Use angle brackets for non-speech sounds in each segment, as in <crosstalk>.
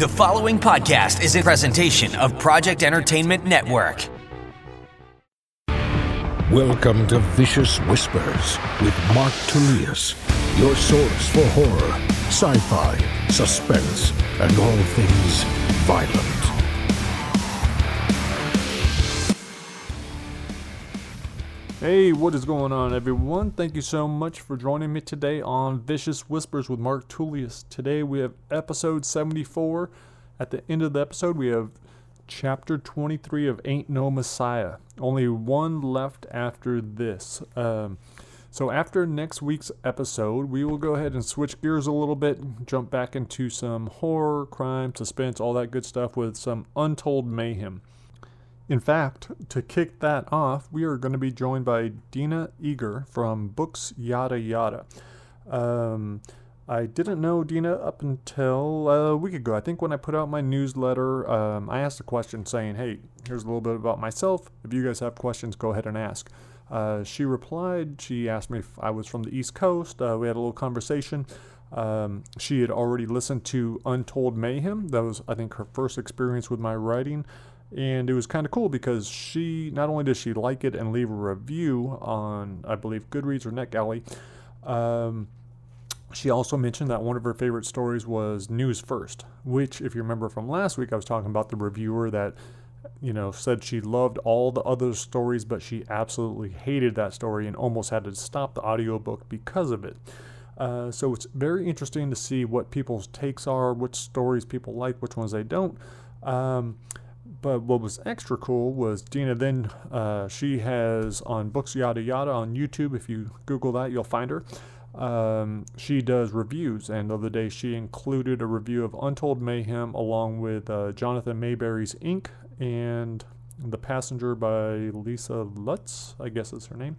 The following podcast is a presentation of Project Entertainment Network. Welcome to Vicious Whispers with Mark Tullius, your source for horror, sci fi, suspense, and all things violent. Hey, what is going on, everyone? Thank you so much for joining me today on Vicious Whispers with Mark Tullius. Today we have episode 74. At the end of the episode, we have chapter 23 of Ain't No Messiah. Only one left after this. Um, so, after next week's episode, we will go ahead and switch gears a little bit, jump back into some horror, crime, suspense, all that good stuff with some untold mayhem. In fact, to kick that off, we are going to be joined by Dina Eager from Books Yada Yada. Um, I didn't know Dina up until a week ago. I think when I put out my newsletter, um, I asked a question saying, Hey, here's a little bit about myself. If you guys have questions, go ahead and ask. Uh, she replied, she asked me if I was from the East Coast. Uh, we had a little conversation. Um, she had already listened to Untold Mayhem. That was, I think, her first experience with my writing and it was kind of cool because she not only does she like it and leave a review on I believe Goodreads or NetGalley, um, she also mentioned that one of her favorite stories was News First, which, if you remember from last week, I was talking about the reviewer that you know said she loved all the other stories, but she absolutely hated that story and almost had to stop the audiobook because of it. Uh, so it's very interesting to see what people's takes are, which stories people like, which ones they don't. Um, but what was extra cool was Dina then, uh, she has on Books Yada Yada on YouTube. If you Google that, you'll find her. Um, she does reviews, and the other day she included a review of Untold Mayhem along with uh, Jonathan Maberry's Ink and The Passenger by Lisa Lutz, I guess is her name.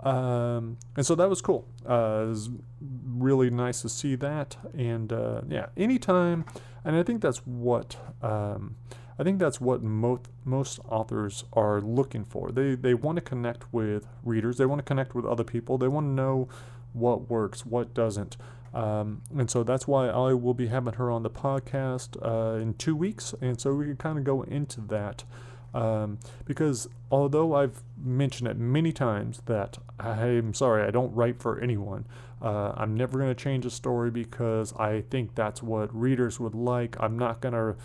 Um, and so that was cool. Uh, it was really nice to see that. And uh, yeah, anytime, and I think that's what. Um, I think that's what most most authors are looking for. They they want to connect with readers. They want to connect with other people. They want to know what works, what doesn't. Um, and so that's why I will be having her on the podcast uh, in two weeks. And so we can kind of go into that. Um, because although I've mentioned it many times that I'm sorry, I don't write for anyone. Uh, I'm never going to change a story because I think that's what readers would like. I'm not going to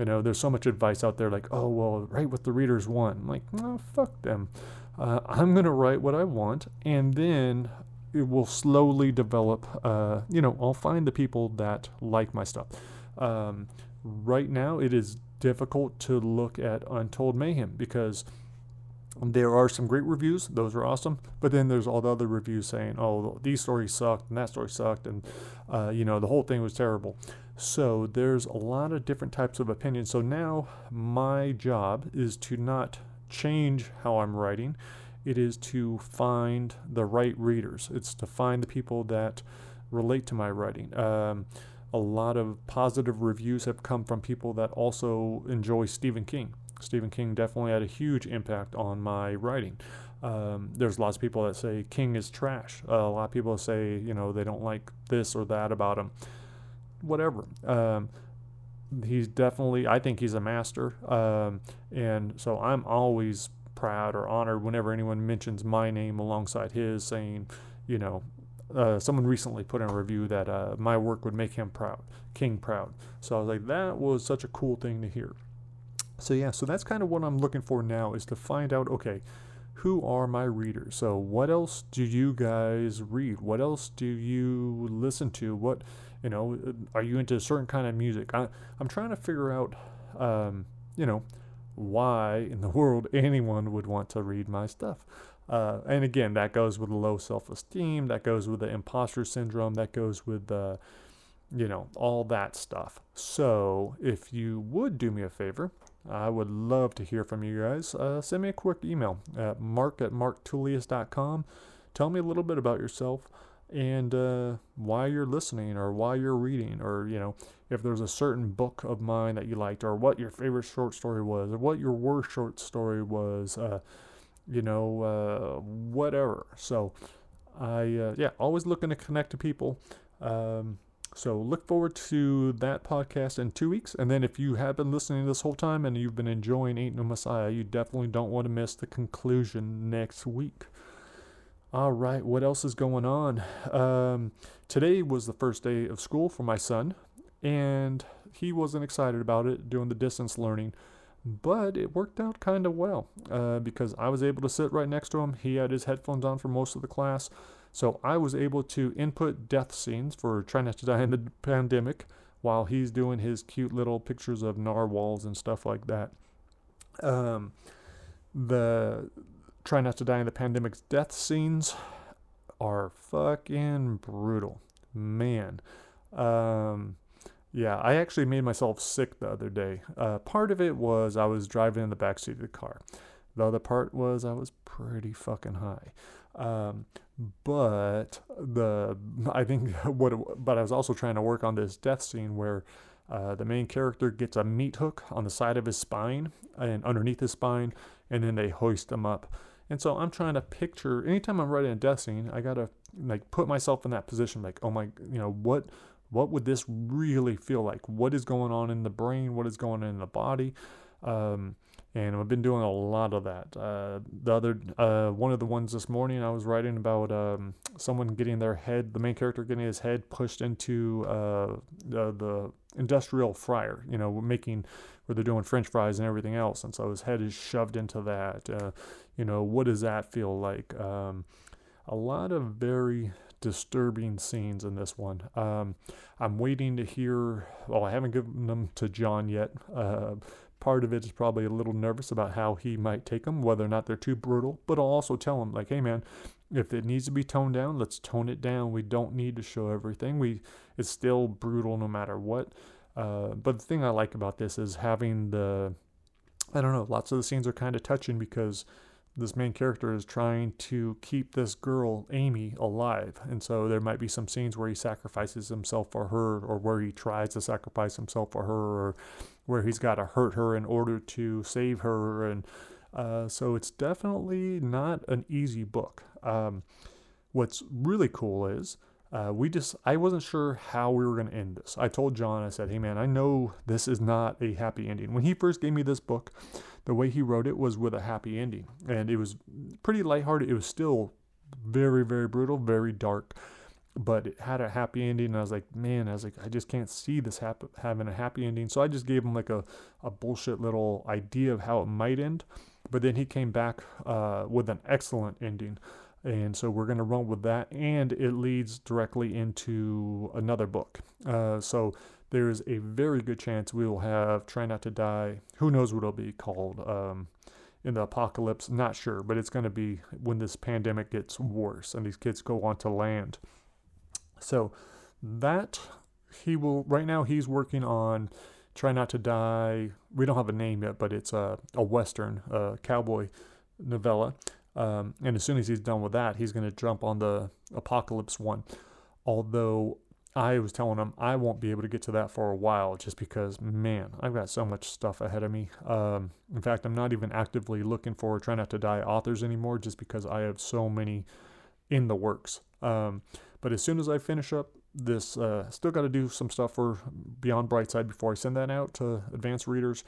you know, there's so much advice out there like, oh, well, write what the readers want. I'm like, no, fuck them. Uh, I'm going to write what I want, and then it will slowly develop. Uh, you know, I'll find the people that like my stuff. Um, right now, it is difficult to look at Untold Mayhem because there are some great reviews; those are awesome. But then there's all the other reviews saying, "Oh, these stories sucked, and that story sucked, and uh, you know, the whole thing was terrible." So there's a lot of different types of opinions. So now my job is to not change how I'm writing. It is to find the right readers. It's to find the people that relate to my writing. Um, a lot of positive reviews have come from people that also enjoy Stephen King. Stephen King definitely had a huge impact on my writing. Um, there's lots of people that say King is trash. Uh, a lot of people say, you know, they don't like this or that about him whatever. Um, he's definitely, I think he's a master. Um, and so I'm always proud or honored whenever anyone mentions my name alongside his, saying, you know, uh, someone recently put in a review that uh, my work would make him proud, King proud. So I was like, that was such a cool thing to hear. So yeah, so that's kind of what I'm looking for now is to find out, okay, who are my readers? So what else do you guys read? What else do you listen to? What you know, are you into a certain kind of music? I, I'm trying to figure out, um, you know, why in the <laughs> world anyone would want to read my stuff. Uh, and again, that goes with low self-esteem. That goes with the imposter syndrome. That goes with the, you know, all that stuff. So if you would do me a favor, I would love to hear from you guys. Uh, send me a quick email at mark at marktullius.com. Tell me a little bit about yourself and uh, why you're listening or why you're reading or you know if there's a certain book of mine that you liked or what your favorite short story was or what your worst short story was uh, you know uh, whatever so i uh, yeah always looking to connect to people um, So look forward to that podcast in two weeks. And then if you have been listening this whole time and you've been enjoying Ain't No Messiah, you definitely don't want to miss the conclusion next week. All right, what else is going on? Um, today was the first day of school for my son, and he wasn't excited about it doing the distance learning, but it worked out kind of well uh, because I was able to sit right next to him. He had his headphones on for most of the class, so I was able to input death scenes for Try Not to Die in the Pandemic while he's doing his cute little pictures of narwhals and stuff like that. Um, the Try Not to Die in the Pandemic's death scenes are fucking brutal. Man. Um, yeah, I actually made myself sick the other day. Uh, part of it was I was driving in the backseat of the car. The other part was I was pretty fucking high. Um, but the I think <laughs> what but I was also trying to work on this death scene where uh, the main character gets a meat hook on the side of his spine and underneath his spine, and then they hoist him up. And so I'm trying to picture anytime I'm writing a death scene, I gotta like put myself in that position, like, oh my, you know, what what would this really feel like? What is going on in the brain? What is going on in the body? Um, and I've been doing a lot of that. Uh, the other uh, one of the ones this morning, I was writing about um, someone getting their head, the main character getting his head pushed into uh, the, the industrial fryer, you know, making where they're doing French fries and everything else, and so his head is shoved into that. Uh, you know, what does that feel like? Um, a lot of very disturbing scenes in this one. Um, I'm waiting to hear. Well, I haven't given them to John yet. Uh, part of it is probably a little nervous about how he might take them, whether or not they're too brutal. But I'll also tell him, like, hey man, if it needs to be toned down, let's tone it down. We don't need to show everything. We it's still brutal no matter what. Uh, but the thing I like about this is having the I don't know. Lots of the scenes are kind of touching because this main character is trying to keep this girl, Amy, alive. And so there might be some scenes where he sacrifices himself for her, or where he tries to sacrifice himself for her, or where he's got to hurt her in order to save her. And uh, so it's definitely not an easy book. Um, what's really cool is uh, we just I wasn't sure how we were going to end this. I told John, I said, "Hey man, I know this is not a happy ending." When he first gave me this book, the way he wrote it was with a happy ending, and it was pretty lighthearted. It was still very very brutal, very dark, but it had a happy ending. And I was like, man, I was like, I just can't see this having a happy ending. So I just gave him like a a bullshit little idea of how it might end, but then he came back uh, with an excellent ending. And so we're going to run with that, and it leads directly into another book. Uh, so there is a very good chance we will have Try Not to Die. Who knows what it'll be called um, in the apocalypse? Not sure, but it's going to be when this pandemic gets worse and these kids go on to land. So that he will, right now, he's working on Try Not to Die. We don't have a name yet, but it's a, a Western, a cowboy novella. Um, and as soon as he's done with that, he's going to jump on the Apocalypse one. Although I was telling him I won't be able to get to that for a while just because, man, I've got so much stuff ahead of me. Um, in fact, I'm not even actively looking for Try Not to Die authors anymore just because I have so many in the works. Um, but as soon as I finish up this, uh, still got to do some stuff for Beyond Brightside before I send that out to advanced readers.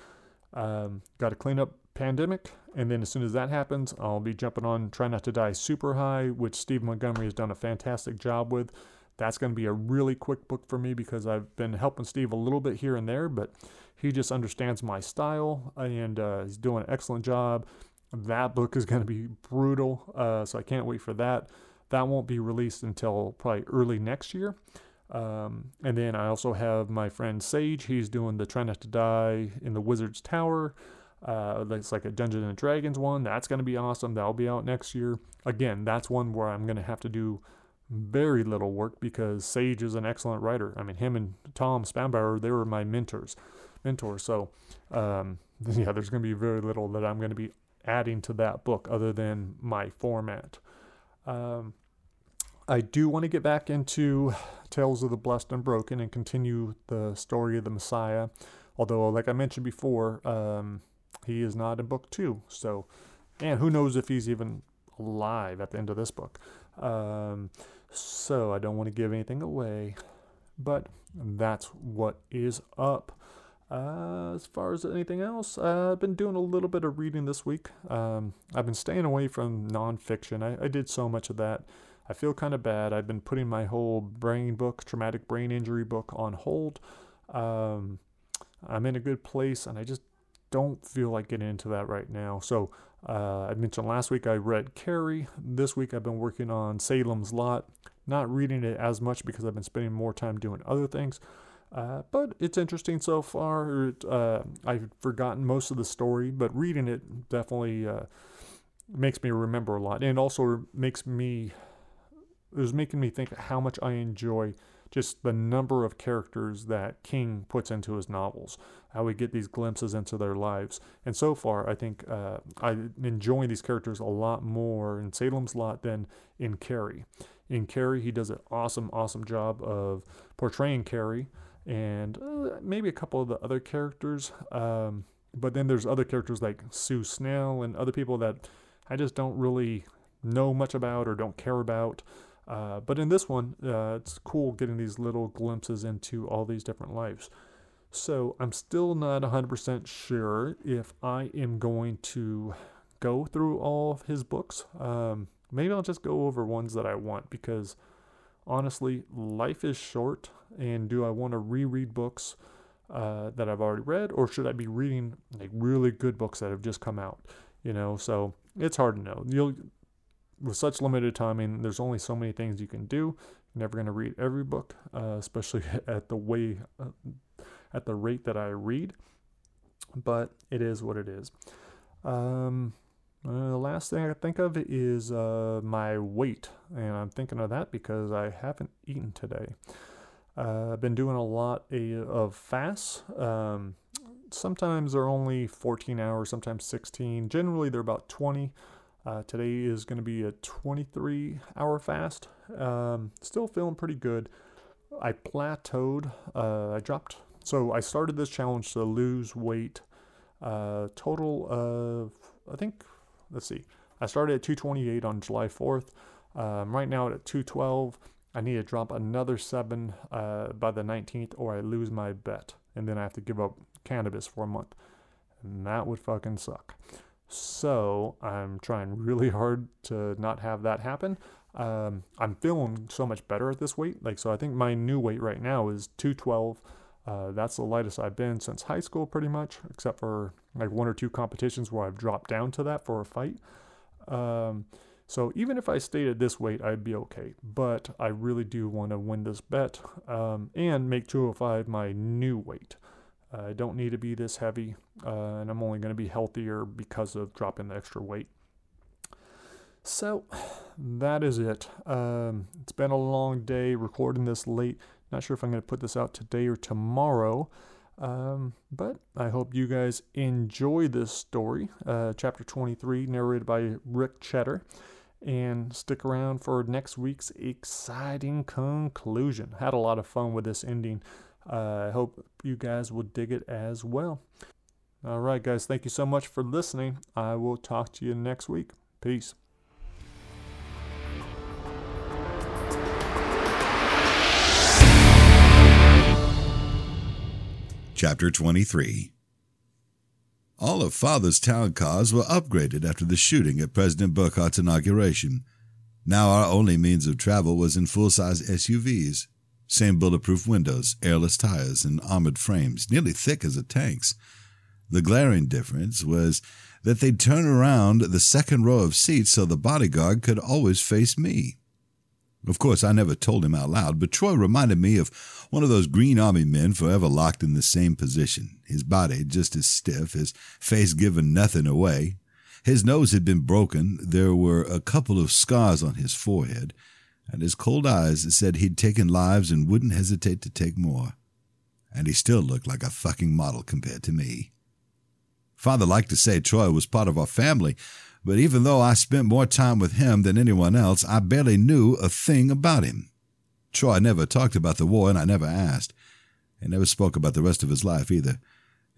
Um, got to clean up Pandemic, and then as soon as that happens, I'll be jumping on Try Not to Die Super High, which Steve Montgomery has done a fantastic job with. That's going to be a really quick book for me because I've been helping Steve a little bit here and there, but he just understands my style and uh, he's doing an excellent job. That book is going to be brutal, uh, so I can't wait for that. That won't be released until probably early next year. Um, and then I also have my friend Sage. He's doing the Try Not to Die in the Wizard's Tower. Uh, it's like a Dungeons and Dragons one. That's going to be awesome. That'll be out next year. Again, that's one where I'm going to have to do very little work because Sage is an excellent writer. I mean, him and Tom Spanbauer, they were my mentors. Mentors. So, um, <laughs> yeah, there's going to be very little that I'm going to be adding to that book other than my format. Um, I do want to get back into Tales of the Blessed and Broken and continue the story of the Messiah. Although, like I mentioned before, um, he is not in book two. So, and who knows if he's even alive at the end of this book. Um, so I don't want to give anything away. but that's what is up. Uh, as far as anything else, uh, I've been doing a little bit of reading this week. Um, I've been staying away from nonfiction. I, I did so much of that. I feel kind of bad. I've been putting my whole brain book, traumatic brain injury book, on hold. Um, I'm in a good place, and I just don't feel like getting into that right now. So uh, I mentioned last week I read Carrie. This week I've been working on Salem's Lot. Not reading it as much because I've been spending more time doing other things. Uh, but it's interesting so far. It, uh, I've forgotten most of the story, but reading it definitely uh, makes me remember a lot, and also makes me it was making me think how much I enjoy just the number of characters that King puts into his novels, how we get these glimpses into their lives. And so far, I think uh, I enjoy these characters a lot more in Salem's Lot than in Carrie. In Carrie, he does an awesome, awesome job of portraying Carrie and uh, maybe a couple of the other characters. Um, but then there's other characters like Sue Snell and other people that I just don't really know much about or don't care about. Uh, but in this one, uh, it's cool getting these little glimpses into all these different lives. So I'm still not 100% sure if I am going to go through all of his books. Um, maybe I'll just go over ones that I want because honestly, life is short. And do I want to reread books uh, that I've already read, or should I be reading like really good books that have just come out? You know, so it's hard to know. You'll with such limited timing, there's only so many things you can do. You're never going to read every book, uh, especially <laughs> at the way, uh, at the rate that I read. But it is what it is. Um, uh, the last thing I think of is uh, my weight, and I'm thinking of that because I haven't eaten today. Uh, I've been doing a lot of fasts. Um, sometimes they're only 14 hours, sometimes 16. Generally, they're about 20. Uh, today is going to be a 23 hour fast. Um, still feeling pretty good. I plateaued. Uh, I dropped. So I started this challenge to lose weight. Uh, total of, I think, let's see. I started at 228 on July 4th. Um, right now at 212. I need to drop another seven uh, by the 19th, or I lose my bet, and then I have to give up cannabis for a month, and that would fucking suck. So I'm trying really hard to not have that happen. Um, I'm feeling so much better at this weight. Like, so I think my new weight right now is 212. Uh, that's the lightest I've been since high school, pretty much, except for like one or two competitions where I've dropped down to that for a fight. Um, so even if I stayed at this weight, I'd be okay. But I really do want to win this bet um, and make 205 my new weight. I don't need to be this heavy, uh, and I'm only going to be healthier because of dropping the extra weight. So that is it. Um, it's been a long day recording this late. Not sure if I'm going to put this out today or tomorrow. Um, but I hope you guys enjoy this story, uh, chapter 23, narrated by Ric Chetter. And stick around for next week's exciting conclusion. Had a lot of fun with this ending. I hope you guys will dig it as well. All right, guys, thank you so much for listening. I will talk to you next week. Peace. Chapter 23 All of Father's town cars were upgraded after the shooting at President Burkhart's inauguration. Now our only means of travel was in full size SUVs. Same bulletproof windows, airless tires, and armored frames, nearly thick as a tank's. The glaring difference was that they'd turn around the second row of seats so the bodyguard could always face me. Of course, I never told him out loud, but Troy reminded me of one of those Green Army men forever locked in the same position, his body just as stiff, his face giving nothing away. His nose had been broken, there were a couple of scars on his forehead, and his cold eyes said he'd taken lives and wouldn't hesitate to take more. And he still looked like a fucking model compared to me. Father liked to say Troy was part of our family, but even though I spent more time with him than anyone else, I barely knew a thing about him. Troy never talked about the war, and I never asked. He never spoke about the rest of his life either.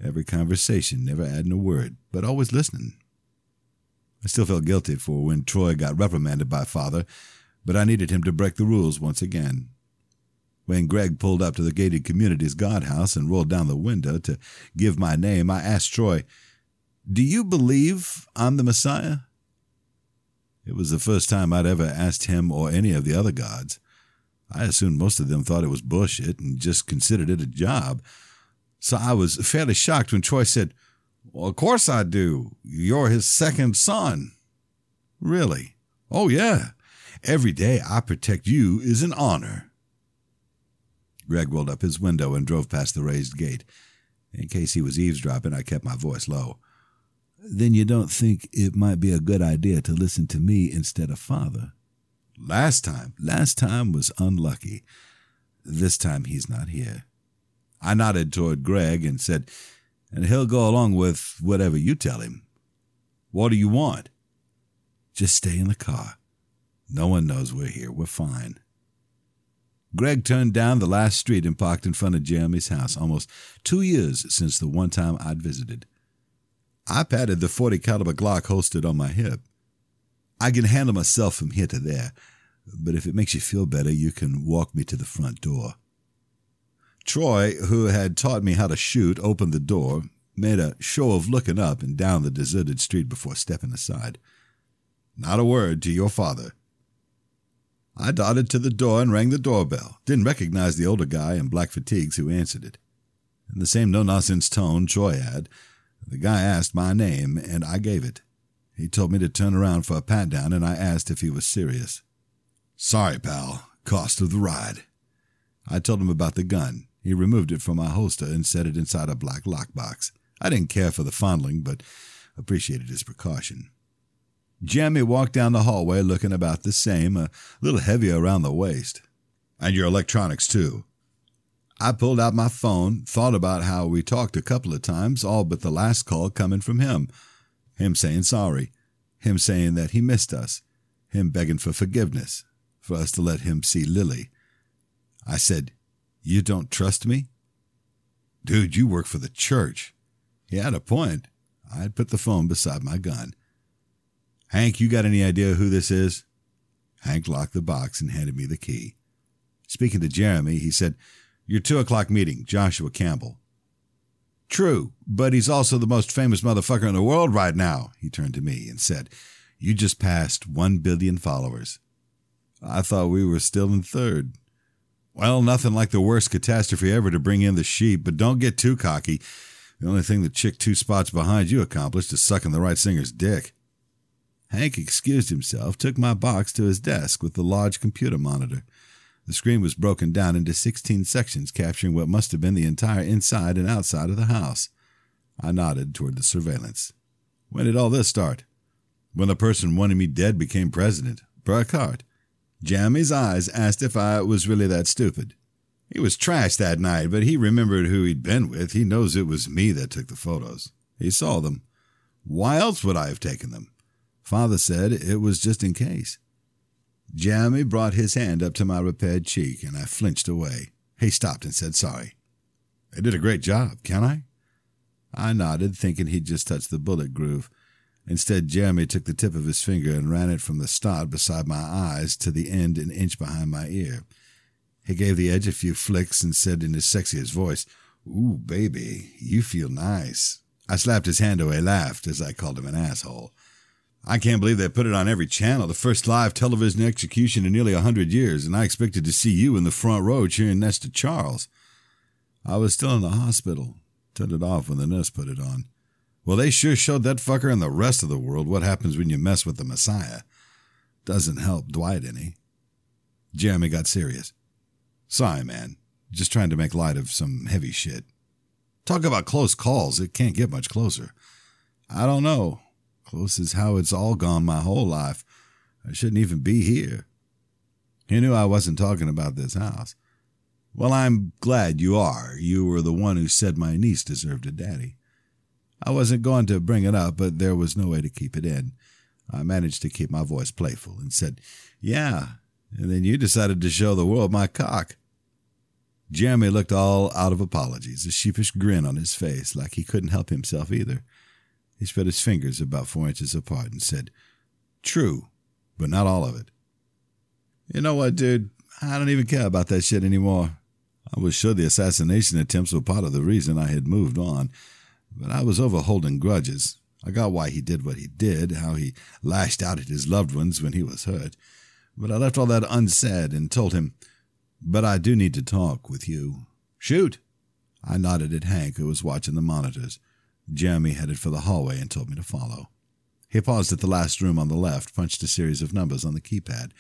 Every conversation, never adding a word, but always listening. I still felt guilty for when Troy got reprimanded by father but I needed him to break the rules once again. When Greg pulled up to the gated community's guardhouse and rolled down the window to give my name, I asked Troy, Do you believe I'm the Messiah? It was the first time I'd ever asked him or any of the other gods. I assumed most of them thought it was bullshit and just considered it a job. So I was fairly shocked when Troy said, Well, of course I do. You're his second son. Really? Oh, yeah. Every day I protect you is an honor. Greg rolled up his window and drove past the raised gate. In case he was eavesdropping, I kept my voice low. Then you don't think it might be a good idea to listen to me instead of father? Last time, last time was unlucky. This time he's not here. I nodded toward Greg and said, and he'll go along with whatever you tell him. What do you want? Just stay in the car. No one knows we're here. We're fine. Greg turned down the last street and parked in front of Jeremy's house, almost two years since the one time I'd visited. I patted the 40 caliber Glock holstered on my hip. I can handle myself from here to there, but if it makes you feel better, you can walk me to the front door. Troy, who had taught me how to shoot, opened the door, made a show of looking up and down the deserted street before stepping aside. Not a word to your father. I darted to the door and rang the doorbell. Didn't recognize the older guy in black fatigues who answered it. In the same no nonsense tone Troy had, the guy asked my name, and I gave it. He told me to turn around for a pat down, and I asked if he was serious. Sorry, pal. Cost of the ride. I told him about the gun. He removed it from my holster and set it inside a black lockbox. I didn't care for the fondling, but appreciated his precaution. Jeremy walked down the hallway looking about the same, a little heavier around the waist. And your electronics, too. I pulled out my phone, thought about how we talked a couple of times, all but the last call coming from him. Him saying sorry. Him saying that he missed us. Him begging for forgiveness, for us to let him see Lily. I said, You don't trust me? Dude, you work for the church. He had a point. I'd put the phone beside my gun. Hank, you got any idea who this is? Hank locked the box and handed me the key. Speaking to Jeremy, he said, Your two o'clock meeting, Joshua Campbell. True, but he's also the most famous motherfucker in the world right now, he turned to me and said, You just passed one billion followers. I thought we were still in third. Well, nothing like the worst catastrophe ever to bring in the sheep, but don't get too cocky. The only thing the chick two spots behind you accomplished is sucking the right singer's dick. Hank excused himself, took my box to his desk with the large computer monitor. The screen was broken down into 16 sections, capturing what must have been the entire inside and outside of the house. I nodded toward the surveillance. When did all this start? When the person wanting me dead became president, Burkhart. Jeremy's eyes asked if I was really that stupid. He was trashed that night, but he remembered who he'd been with. He knows it was me that took the photos. He saw them. Why else would I have taken them? Father said it was just in case. Jeremy brought his hand up to my repaired cheek, and I flinched away. He stopped and said sorry. I did a great job, can I? I nodded, thinking he'd just touched the bullet groove. Instead, Jeremy took the tip of his finger and ran it from the start beside my eyes to the end an inch behind my ear. He gave the edge a few flicks and said in his sexiest voice, Ooh, baby, you feel nice. I slapped his hand away, laughed as I called him an asshole. I can't believe they put it on every channel, the first live television execution in nearly a hundred years, and I expected to see you in the front row cheering next to Charles. I was still in the hospital. Turned it off when the nurse put it on. Well, they sure showed that fucker and the rest of the world what happens when you mess with the Messiah. Doesn't help Dwight any. Jeremy got serious. Sorry, man. Just trying to make light of some heavy shit. Talk about close calls. It can't get much closer. I don't know. Close is how it's all gone my whole life. I shouldn't even be here. He knew I wasn't talking about this house. Well, I'm glad you are. You were the one who said my niece deserved a daddy. I wasn't going to bring it up, but there was no way to keep it in. I managed to keep my voice playful and said, Yeah, and then you decided to show the world my cock. Jeremy looked all out of apologies, a sheepish grin on his face, like he couldn't help himself either. He spread his fingers about four inches apart and said, True, but not all of it. You know what, dude? I don't even care about that shit anymore. I was sure the assassination attempts were part of the reason I had moved on, but I was over holding grudges. I got why he did what he did, how he lashed out at his loved ones when he was hurt, but I left all that unsaid and told him, But I do need to talk with you. Shoot! I nodded at Hank, who was watching the monitors. Jeremy headed for the hallway and told me to follow. He paused at the last room on the left, punched a series of numbers on the keypad.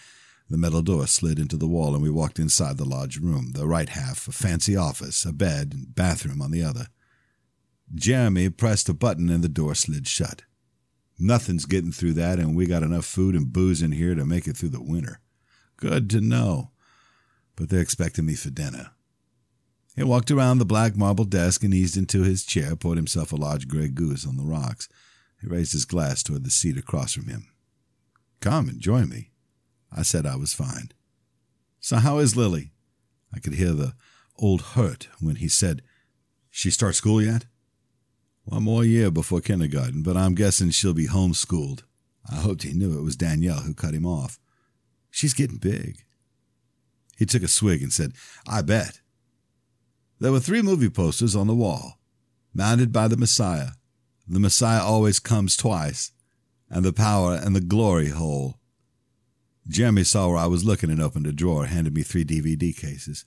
The metal door slid into the wall, and we walked inside the large room, the right half a fancy office, a bed, and bathroom on the other. Jeremy pressed a button, and the door slid shut. Nothing's getting through that, and we got enough food and booze in here to make it through the winter. Good to know. But they're expecting me for dinner. He walked around the black marble desk and eased into his chair, poured himself a large Grey Goose on the rocks. He raised his glass toward the seat across from him. Come and join me. I said I was fine. So how is Lily? I could hear the old hurt when he said, She start school yet? One more year before kindergarten, but I'm guessing she'll be homeschooled. I hoped he knew it was Danielle who cut him off. She's getting big. He took a swig and said, I bet. There were three movie posters on the wall, mounted by the Messiah. The Messiah always comes twice, and the power and the glory hole. Jeremy saw where I was looking and opened a drawer, handed me three DVD cases.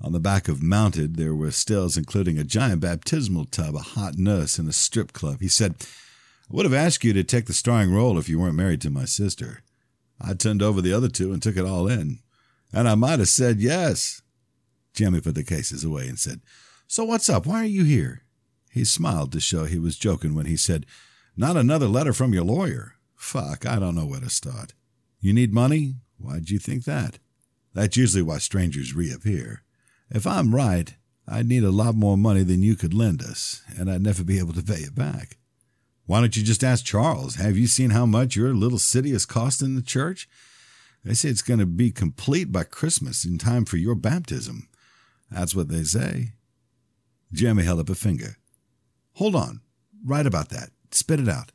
On the back of Mounted, there were stills including a giant baptismal tub, a hot nurse, and a strip club. He said, I would have asked you to take the starring role if you weren't married to my sister. I turned over the other two and took it all in. And I might have said yes. Jeremy put the cases away and said, So what's up? Why are you here? He smiled to show he was joking when he said, Not another letter from your lawyer. Fuck, I don't know where to start. You need money? Why'd you think that? That's usually why strangers reappear. If I'm right, I'd need a lot more money than you could lend us, and I'd never be able to pay it back. Why don't you just ask Charles? Have you seen how much your little city is costing the church? They say it's going to be complete by Christmas in time for your baptism. That's what they say. Jeremy held up a finger. Hold on. Write about that. Spit it out.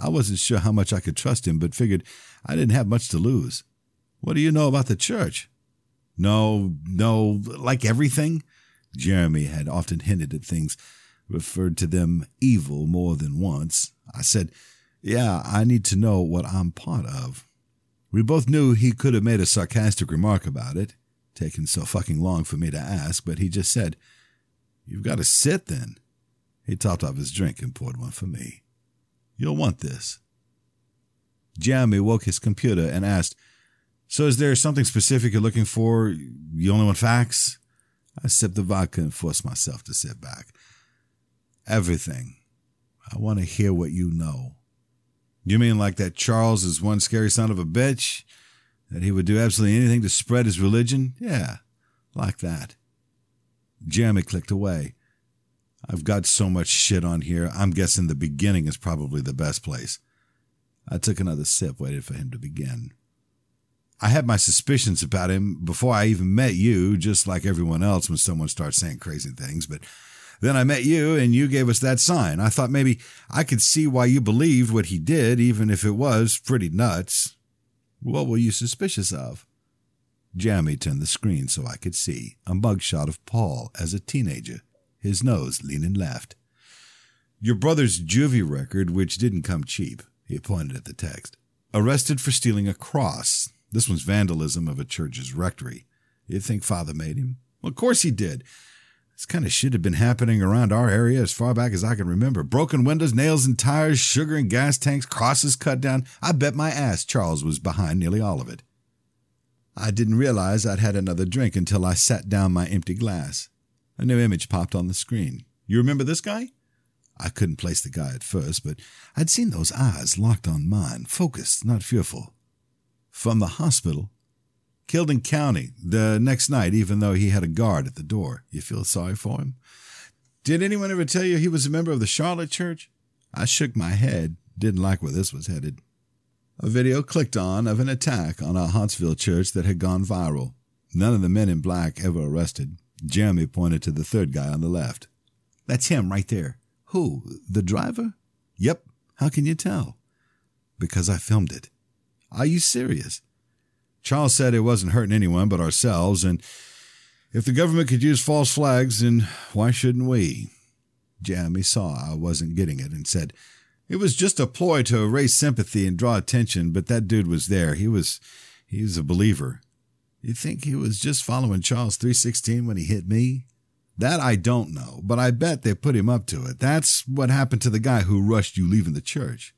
I wasn't sure how much I could trust him, but figured I didn't have much to lose. What do you know about the church? No, no, like everything? Jeremy had often hinted at things, referred to them evil more than once. I said, Yeah, I need to know what I'm part of. We both knew he could have made a sarcastic remark about it, taken so fucking long for me to ask, but he just said, You've got to sit then. He topped off his drink and poured one for me. You'll want this. Jeremy woke his computer and asked, So is there something specific you're looking for? You only want facts? I sipped the vodka and forced myself to sit back. Everything. I want to hear what you know. You mean like that Charles is one scary son of a bitch? That he would do absolutely anything to spread his religion? Yeah, like that. Jeremy clicked away. I've got so much shit on here, I'm guessing the beginning is probably the best place. I took another sip, waited for him to begin. I had my suspicions about him before I even met you, just like everyone else when someone starts saying crazy things, but then I met you and you gave us that sign. I thought maybe I could see why you believed what he did, even if it was pretty nuts. What were you suspicious of? Jeremy turned the screen so I could see a mugshot of Paul as a teenager his nose leaning left. Your brother's juvie record, which didn't come cheap, he pointed at the text. Arrested for stealing a cross. This one's vandalism of a church's rectory. You think father made him? Well, of course he did. This kind of shit had been happening around our area as far back as I can remember. Broken windows, nails and tires, sugar and gas tanks, crosses cut down. I bet my ass Charles was behind nearly all of it. I didn't realize I'd had another drink until I sat down my empty glass. A new image popped on the screen. You remember this guy? I couldn't place the guy at first, but I'd seen those eyes locked on mine, focused, not fearful. From the hospital. Killed county the next night, even though he had a guard at the door. You feel sorry for him? Did anyone ever tell you he was a member of the Charlotte Church? I shook my head, didn't like where this was headed. A video clicked on of an attack on a Huntsville church that had gone viral. None of the men in black ever arrested. Jeremy pointed to the third guy on the left. That's him right there. Who? The driver? Yep. How can you tell? Because I filmed it. Are you serious? Charles said it wasn't hurting anyone but ourselves, and If the government could use false flags, then why shouldn't we? Jeremy saw I wasn't getting it and said, It was just a ploy to erase sympathy and draw attention, but that dude was there. He was he was a believer. You think he was just following Charles 316 when he hit me? That I don't know, but I bet they put him up to it. That's what happened to the guy who rushed you leaving the church.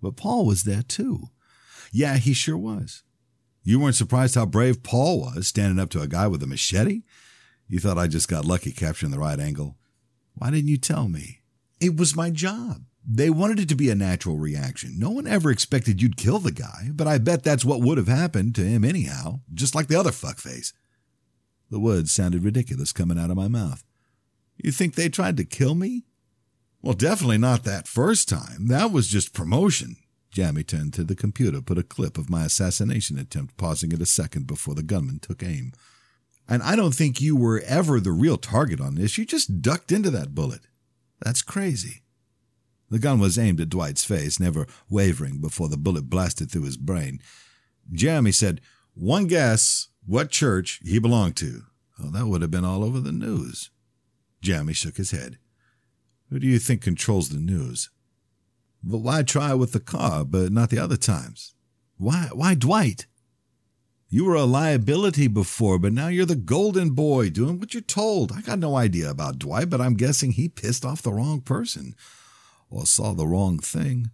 But Paul was there too. Yeah, he sure was. You weren't surprised how brave Paul was standing up to a guy with a machete? You thought I just got lucky capturing the right angle? Why didn't you tell me? It was my job. They wanted it to be a natural reaction. No one ever expected you'd kill the guy, but I bet that's what would have happened to him anyhow, just like the other fuckface. The words sounded ridiculous coming out of my mouth. You think they tried to kill me? Well, definitely not that first time. That was just promotion. Jeremy turned to the computer, put a clip of my assassination attempt, pausing it a second before the gunman took aim. And I don't think you were ever the real target on this. You just ducked into that bullet. That's crazy. The gun was aimed at Dwight's face, never wavering before the bullet blasted through his brain. Jeremy said, One guess what church he belonged to. Oh, that would have been all over the news. Jeremy shook his head. Who do you think controls the news? But why try with the car, but not the other times? Why, why Dwight? You were a liability before, but now you're the golden boy doing what you're told. I got no idea about Dwight, but I'm guessing he pissed off the wrong person or saw the wrong thing.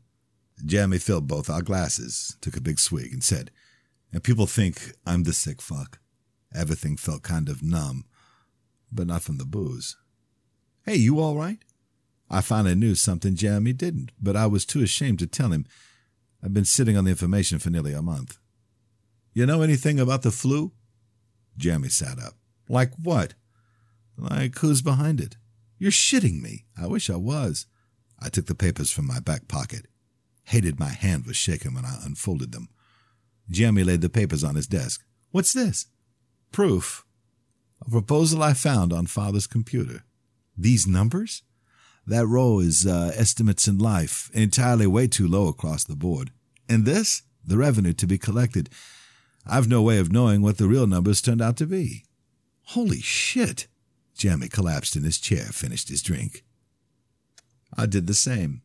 Jeremy filled both our glasses, took a big swig, and said, And people think I'm the sick fuck. Everything felt kind of numb, but not from the booze. Hey, you all right? I finally knew something Jeremy didn't, but I was too ashamed to tell him. I've been sitting on the information for nearly a month. You know anything about the flu? Jeremy sat up. Like what? Like who's behind it? You're shitting me. I wish I was. I took the papers from my back pocket. Hated my hand was shaking when I unfolded them. Jeremy laid the papers on his desk. What's this? Proof. A proposal I found on father's computer. These numbers? That row is uh, estimates in life, entirely way too low across the board. And this? The revenue to be collected. I've no way of knowing what the real numbers turned out to be. Holy shit! Jeremy collapsed in his chair, finished his drink. I did the same.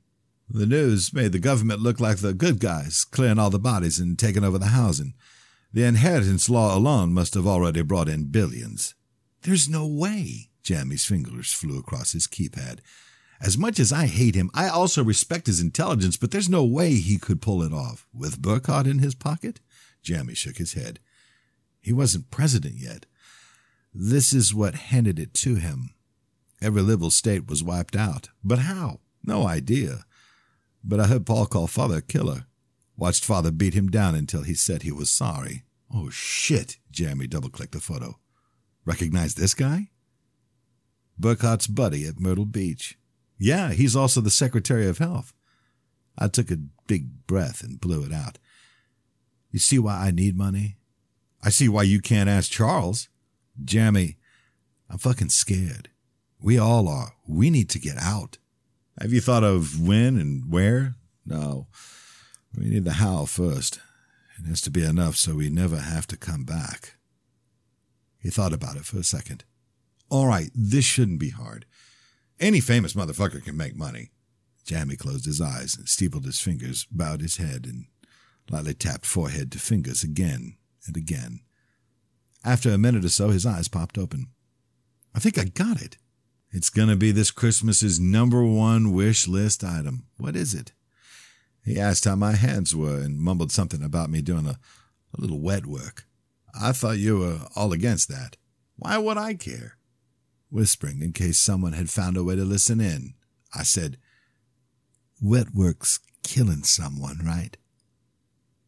The news made the government look like the good guys, clearing all the bodies and taking over the housing. The inheritance law alone must have already brought in billions. There's no way. Jeremy's fingers flew across his keypad. As much as I hate him, I also respect his intelligence, but there's no way he could pull it off. With Burkhardt in his pocket? Jeremy shook his head. He wasn't president yet. This is what handed it to him. Every liberal state was wiped out. But how? No idea. But I heard Paul call Father a killer. Watched Father beat him down until he said he was sorry. Oh, shit, Jeremy double clicked the photo. Recognize this guy? Burkhardt's buddy at Myrtle Beach. Yeah, he's also the Secretary of Health. I took a big breath and blew it out. You see why I need money? I see why you can't ask Charles. Jeremy, I'm fucking scared. We all are. We need to get out. Have you thought of when and where? No. We need the how first. It has to be enough so we never have to come back. He thought about it for a second. All right, this shouldn't be hard. Any famous motherfucker can make money. Jeremy closed his eyes and steepled his fingers, bowed his head, and lightly tapped forehead to fingers again and again. After a minute or so, his eyes popped open. I think I got it. It's going to be this Christmas's number one wish list item. What is it? He asked how my hands were and mumbled something about me doing a, a little wet work. I thought you were all against that. Why would I care? Whispering in case someone had found a way to listen in, I said, Wet work's killing someone, right?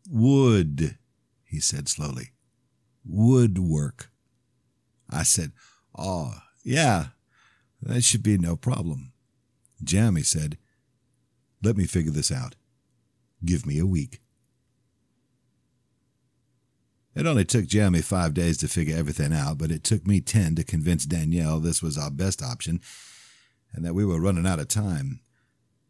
Wood, he said slowly. Woodwork. I said, Oh, yeah, that should be no problem. Jeremy said, Let me figure this out. Give me a week. It only took Jeremy five days to figure everything out, but it took me ten to convince Danielle this was our best option and that we were running out of time.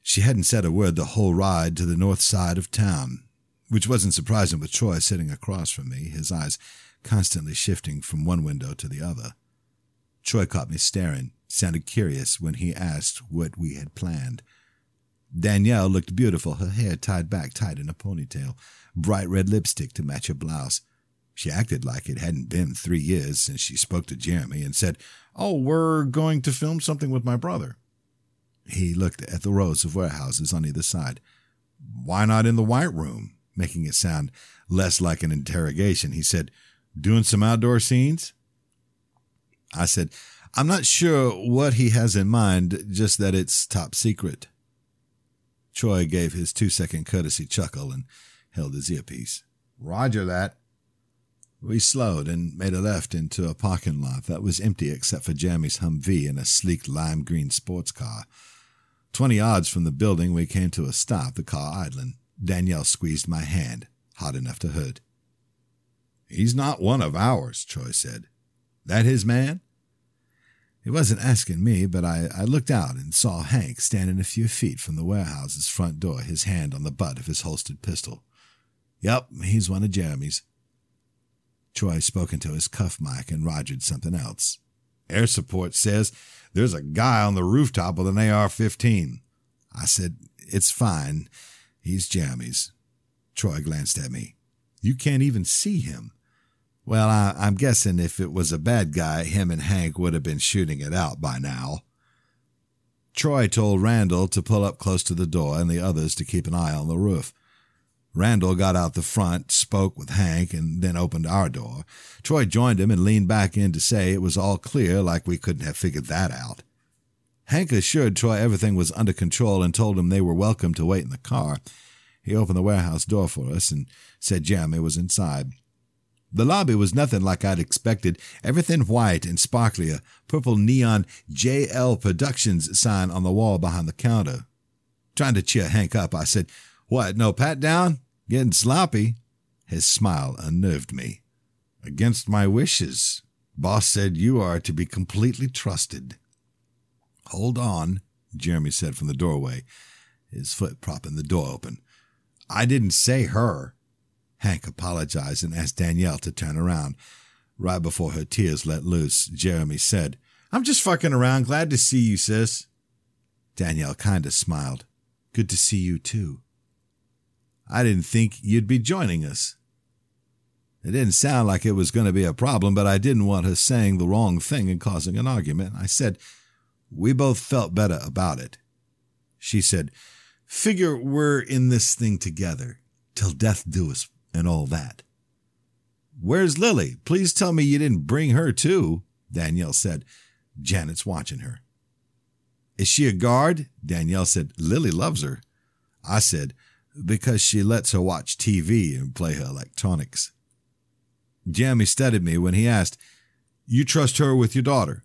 She hadn't said a word the whole ride to the north side of town, which wasn't surprising with Troy sitting across from me, his eyes constantly shifting from one window to the other. Troy caught me staring, sounded curious when he asked what we had planned. Danielle looked beautiful, her hair tied back tight in a ponytail, bright red lipstick to match her blouse. She acted like it hadn't been three years since she spoke to Jeremy and said, Oh, we're going to film something with my brother. He looked at the rows of warehouses on either side. Why not in the White Room? Making it sound less like an interrogation, he said, Doing some outdoor scenes? I said, I'm not sure what he has in mind, just that it's top secret. Troy gave his two second courtesy chuckle and held his earpiece. Roger that. We slowed and made a left into a parking lot that was empty except for Jeremy's Humvee and a sleek lime green sports car. Twenty yards from the building, we came to a stop, the car idling. Danielle squeezed my hand, hot enough to hurt. He's not one of ours, Troy said. That his man? He wasn't asking me, but I, I looked out and saw Hank standing a few feet from the warehouse's front door, his hand on the butt of his holstered pistol. Yep, he's one of Jeremy's. Troy spoke into his cuff mic and rogered something else. Air support says there's a guy on the rooftop with an AR 15. I said, It's fine. He's Jeremy's. Troy glanced at me. You can't even see him. Well, I, am guessing if it was a bad guy, him and Hank would have been shooting it out by now. Troy told Randall to pull up close to the door and the others to keep an eye on the roof. Randall got out the front, spoke with Hank, and then opened our door. Troy joined him and leaned back in to say it was all clear, like we couldn't have figured that out. Hank assured Troy everything was under control and told him they were welcome to wait in the car. He opened the warehouse door for us and said Jeremy was inside. The lobby was nothing like I'd expected. Everything white and sparkly, a purple neon JL Productions sign on the wall behind the counter. Trying to cheer Hank up, I said, What, no pat down? Getting sloppy? His smile unnerved me. Against my wishes. Boss said you are to be completely trusted. Hold on, Jeremy said from the doorway, his foot propping the door open. I didn't say her. Hank apologized and asked Danielle to turn around. Right before her tears let loose, Jeremy said, I'm just fucking around. Glad to see you, sis. Danielle kinda smiled. Good to see you, too. I didn't think you'd be joining us. It didn't sound like it was going to be a problem, but I didn't want her saying the wrong thing and causing an argument. I said, We both felt better about it. She said, Figure we're in this thing together till death do us and all that. Where's Lily? Please tell me you didn't bring her too, Danielle said. Janet's watching her. Is she a guard? Danielle said, Lily loves her. I said, because she lets her watch TV and play her electronics. Jeremy studied me when he asked, You trust her with your daughter?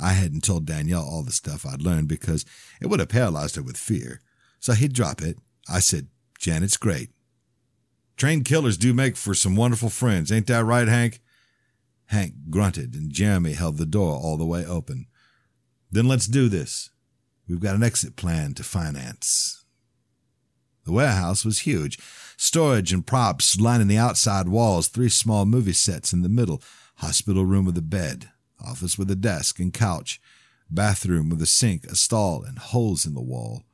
I hadn't told Danielle all the stuff I'd learned because it would have paralyzed her with fear. So he'd drop it. I said, Janet's great. Trained killers do make for some wonderful friends, ain't that right, Hank? Hank grunted, and Jeremy held the door all the way open. Then let's do this. We've got an exit plan to finance. The warehouse was huge. Storage and props lining the outside walls, three small movie sets in the middle, hospital room with a bed, office with a desk and couch, bathroom with a sink, a stall, and holes in the wall.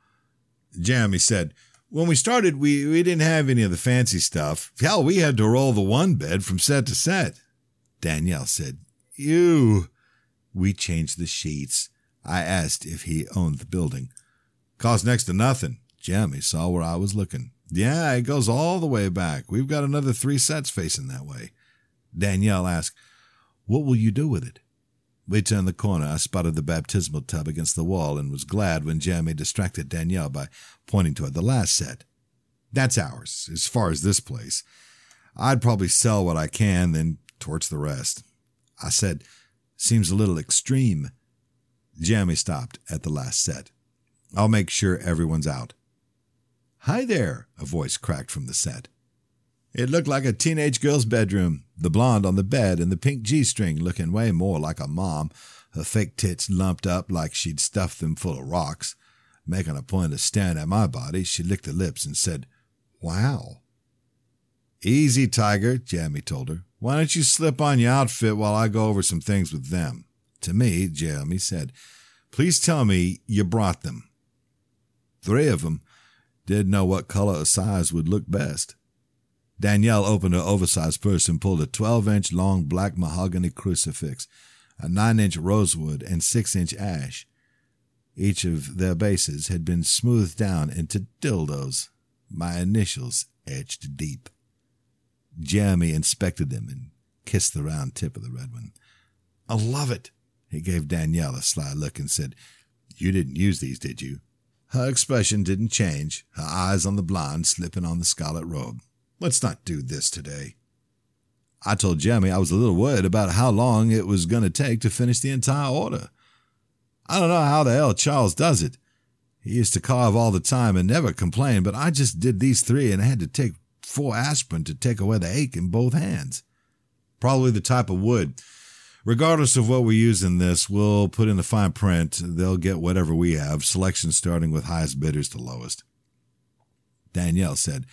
Jeremy said, when we started, we, we didn't have any of the fancy stuff. Hell, we had to roll the one bed from set to set. Danielle said, Ew. We changed the sheets. I asked if he owned the building. Cost next to nothing. Jeremy saw where I was looking. Yeah, it goes all the way back. We've got another three sets facing that way. Danielle asked, What will you do with it? We turned the corner. I spotted the baptismal tub against the wall and was glad when Jeremy distracted Danielle by pointing toward the last set. That's ours, as far as this place. I'd probably sell what I can, then torch the rest. I said, Seems a little extreme. Jeremy stopped at the last set. I'll make sure everyone's out. Hi there, a voice cracked from the set. It looked like a teenage girl's bedroom, the blonde on the bed and the pink G string looking way more like a mom, her fake tits lumped up like she'd stuffed them full of rocks. Making a point of staring at my body, she licked her lips and said, Wow. Easy, Tiger, Jeremy told her. Why don't you slip on your outfit while I go over some things with them? To me, Jeremy said, Please tell me you brought them. Three of them didn't know what color or size would look best. Danielle opened her oversized purse and pulled a 12 inch long black mahogany crucifix, a 9 inch rosewood, and 6 inch ash. Each of their bases had been smoothed down into dildos, my initials etched deep. Jeremy inspected them and kissed the round tip of the red one. I love it. He gave Danielle a sly look and said, You didn't use these, did you? Her expression didn't change, her eyes on the blonde slipping on the scarlet robe. Let's not do this today. I told Jeremy I was a little worried about how long it was going to take to finish the entire order. I don't know how the hell Charles does it. He used to carve all the time and never complain, but I just did these three and had to take four aspirin to take away the ache in both hands. Probably the type of wood. Regardless of what we use in this, we'll put in the fine print. They'll get whatever we have, selection starting with highest bidders to lowest. Danielle said,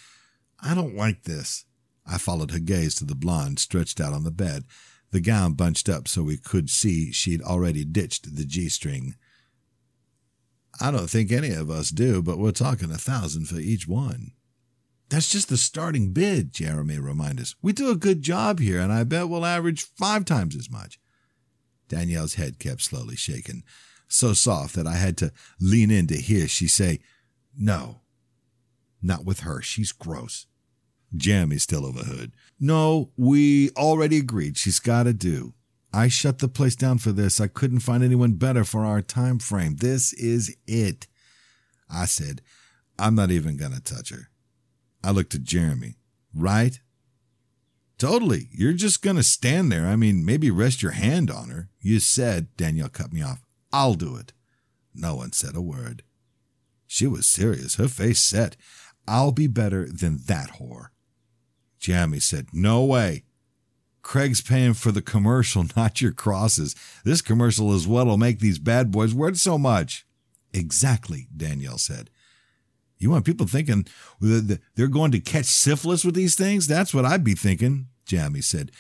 I don't like this. I followed her gaze to the blonde stretched out on the bed, the gown bunched up so we could see she'd already ditched the G string. I don't think any of us do, but we're talking a thousand for each one. That's just the starting bid, Jeremy reminded us. We do a good job here, and I bet we'll average five times as much. Danielle's head kept slowly shaking, so soft that I had to lean in to hear she say, No, not with her. She's gross. Jeremy still overheard. No, we already agreed she's got to do. I shut the place down for this. I couldn't find anyone better for our time frame. This is it. I said, I'm not even going to touch her. I looked at Jeremy. Right? Totally. You're just going to stand there. I mean, maybe rest your hand on her. You said, Danielle cut me off, I'll do it. No one said a word. She was serious, her face set. I'll be better than that whore. Jeremy said, No way. Craig's paying for the commercial, <laughs> not your crosses. This commercial is what'll make these bad boys worth so much. Exactly, Danielle said. You want people thinking they're going to catch syphilis with these things? That's what I'd be thinking, Jeremy said.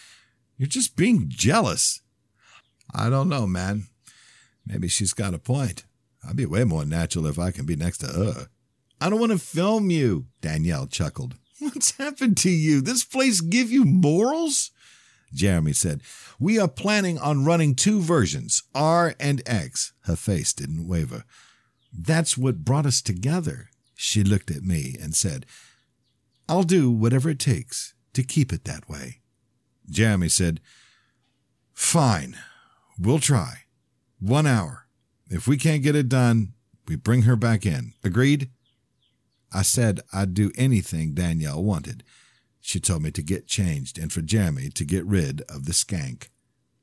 You're just being jealous. I don't know, man. Maybe she's got a point. I'd be way more natural if I can be next to her. I don't want to film you, Danielle chuckled. <laughs> What's happened to you? This place give you morals? Jeremy said, We are planning on running two versions, R and X. Her face didn't waver. That's what brought us together. She looked at me and said, I'll do whatever it takes to keep it that way. Jeremy said, Fine, we'll try. One hour. If we can't get it done, we bring her back in. Agreed? I said I'd do anything Danielle wanted. She told me to get changed and for Jeremy to get rid of the skank.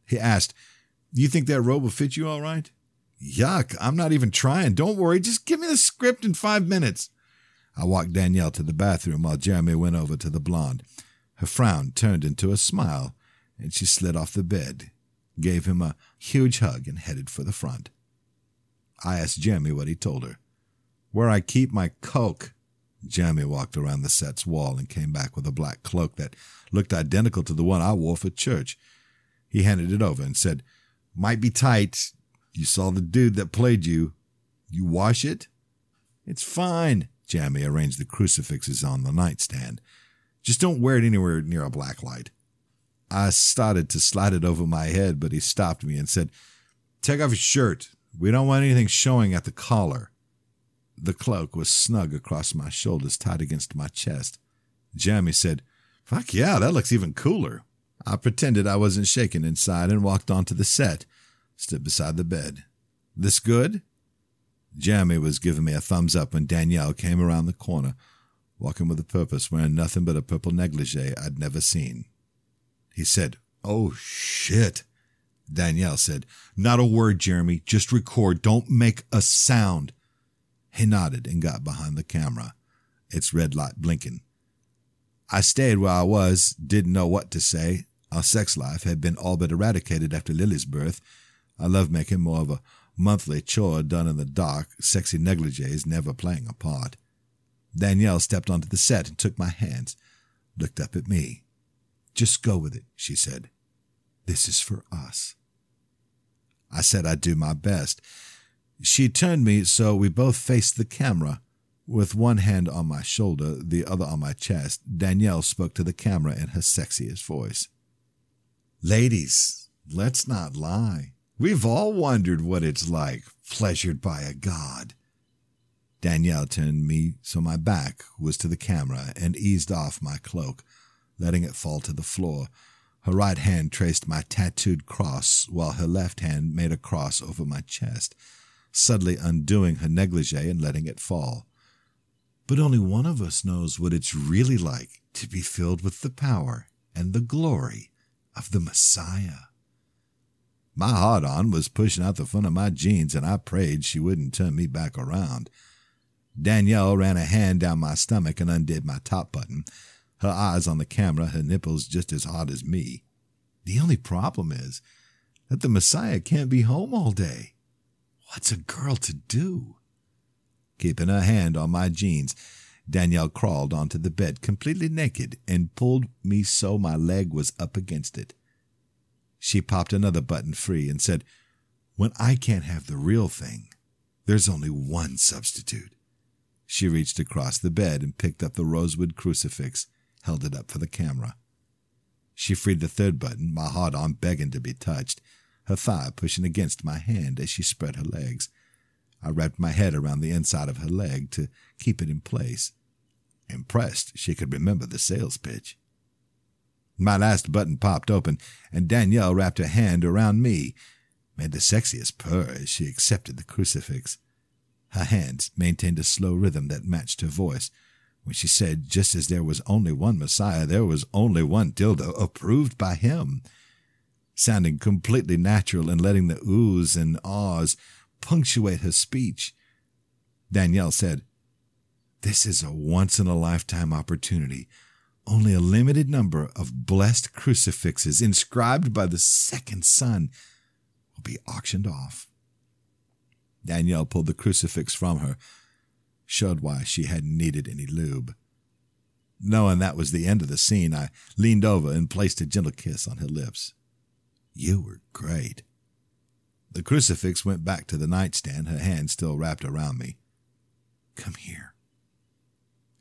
He asked, You think that robe will fit you all right? Yuck, I'm not even trying. Don't worry, just give me the script in five minutes. I walked Danielle to the bathroom while Jeremy went over to the blonde. Her frown turned into a smile, and she slid off the bed, gave him a huge hug, and headed for the front. I asked Jeremy what he told her. Where I keep my coke. Jeremy walked around the set's wall and came back with a black cloak that looked identical to the one I wore for church. He handed it over and said, Might be tight, you saw the dude that played you. You wash it? It's fine. Jeremy arranged the crucifixes on the nightstand. Just don't wear it anywhere near a black light. I started to slide it over my head, but he stopped me and said, Take off your shirt. We don't want anything showing at the collar. The cloak was snug across my shoulders, tied against my chest. Jeremy said, Fuck yeah, that looks even cooler. I pretended I wasn't shaking inside and walked onto the set stood beside the bed. This good? Jeremy was giving me a thumbs up when Danielle came around the corner, walking with a purpose, wearing nothing but a purple negligee I'd never seen. He said, Oh, shit. Danielle said, Not a word, Jeremy. Just record. Don't make a sound. He nodded and got behind the camera, its red light blinking. I stayed where I was, didn't know what to say. Our sex life had been all but eradicated after Lily's birth, I love making more of a monthly chore done in the dark, sexy negligees never playing a part. Danielle stepped onto the set and took my hands, looked up at me. Just go with it, she said. This is for us. I said I'd do my best. She turned me so we both faced the camera. With one hand on my shoulder, the other on my chest, Danielle spoke to the camera in her sexiest voice. Ladies, let's not lie. We've all wondered what it's like, pleasured by a god. Danielle turned me so my back was to the camera and eased off my cloak, letting it fall to the floor. Her right hand traced my tattooed cross, while her left hand made a cross over my chest, subtly undoing her negligee and letting it fall. But only one of us knows what it's really like to be filled with the power and the glory of the Messiah. My hard on was pushing out the front of my jeans, and I prayed she wouldn't turn me back around. Danielle ran a hand down my stomach and undid my top button, her eyes on the camera, her nipples just as hard as me. The only problem is that the Messiah can't be home all day. What's a girl to do? Keeping her hand on my jeans, Danielle crawled onto the bed completely naked and pulled me so my leg was up against it. She popped another button free and said, When I can't have the real thing, there's only one substitute. She reached across the bed and picked up the rosewood crucifix, held it up for the camera. She freed the third button, my hard on begging to be touched, her thigh pushing against my hand as she spread her legs. I wrapped my head around the inside of her leg to keep it in place. Impressed, she could remember the sales pitch. My last button popped open, and Danielle wrapped her hand around me, made the sexiest purr as she accepted the crucifix. Her hands maintained a slow rhythm that matched her voice when she said, just as there was only one Messiah, there was only one dildo approved by him, sounding completely natural and letting the oohs and ahs punctuate her speech. Danielle said, This is a once in a lifetime opportunity. Only a limited number of blessed crucifixes inscribed by the second son will be auctioned off. Danielle pulled the crucifix from her, showed why she hadn't needed any lube. Knowing that was the end of the scene, I leaned over and placed a gentle kiss on her lips. You were great. The crucifix went back to the nightstand, her hand still wrapped around me. Come here.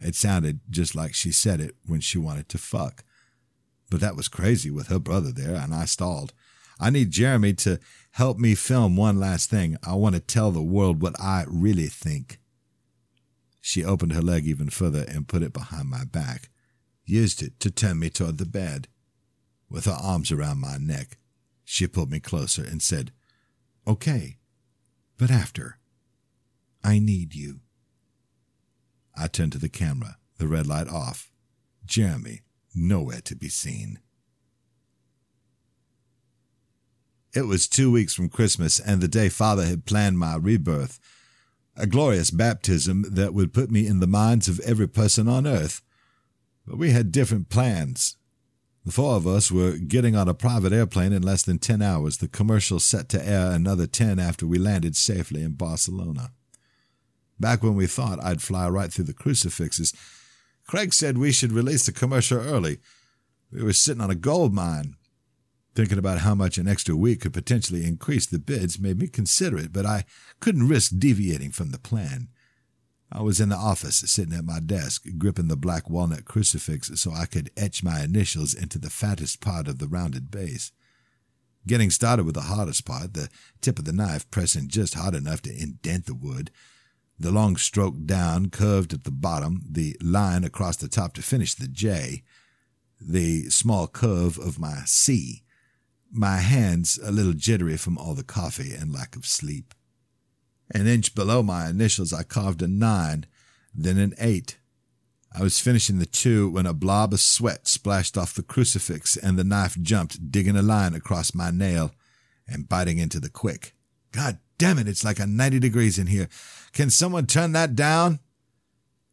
It sounded just like she said it when she wanted to fuck. But that was crazy with her brother there, and I stalled. I need Jeremy to help me film one last thing. I want to tell the world what I really think. She opened her leg even further and put it behind my back, used it to turn me toward the bed. With her arms around my neck, she pulled me closer and said, Okay, but after. I need you. I turned to the camera, the red light off. Jeremy, nowhere to be seen. It was two weeks from Christmas and the day Father had planned my rebirth, a glorious baptism that would put me in the minds of every person on earth. But we had different plans. The four of us were getting on a private airplane in less than 10 hours, the commercial set to air another 10 after we landed safely in Barcelona. Back when we thought I'd fly right through the crucifixes, Craig said we should release the commercial early. We were sitting on a gold mine, Thinking about how much an extra week could potentially increase the bids made me consider it, but I couldn't risk deviating from the plan. I was in the office, sitting at my desk, gripping the black walnut crucifix so I could etch my initials into the fattest part of the rounded base. Getting started with the hardest part, the tip of the knife pressing just hard enough to indent the wood, the long stroke down curved at the bottom, the line across the top to finish the J, the small curve of my C, my hands a little jittery from all the coffee and lack of sleep. An inch below my initials, I carved a nine, then an eight. I was finishing the two when a blob of sweat splashed off the crucifix and the knife jumped, digging a line across my nail and biting into the quick. God damn it, it's like a 90 degrees in here. Can someone turn that down?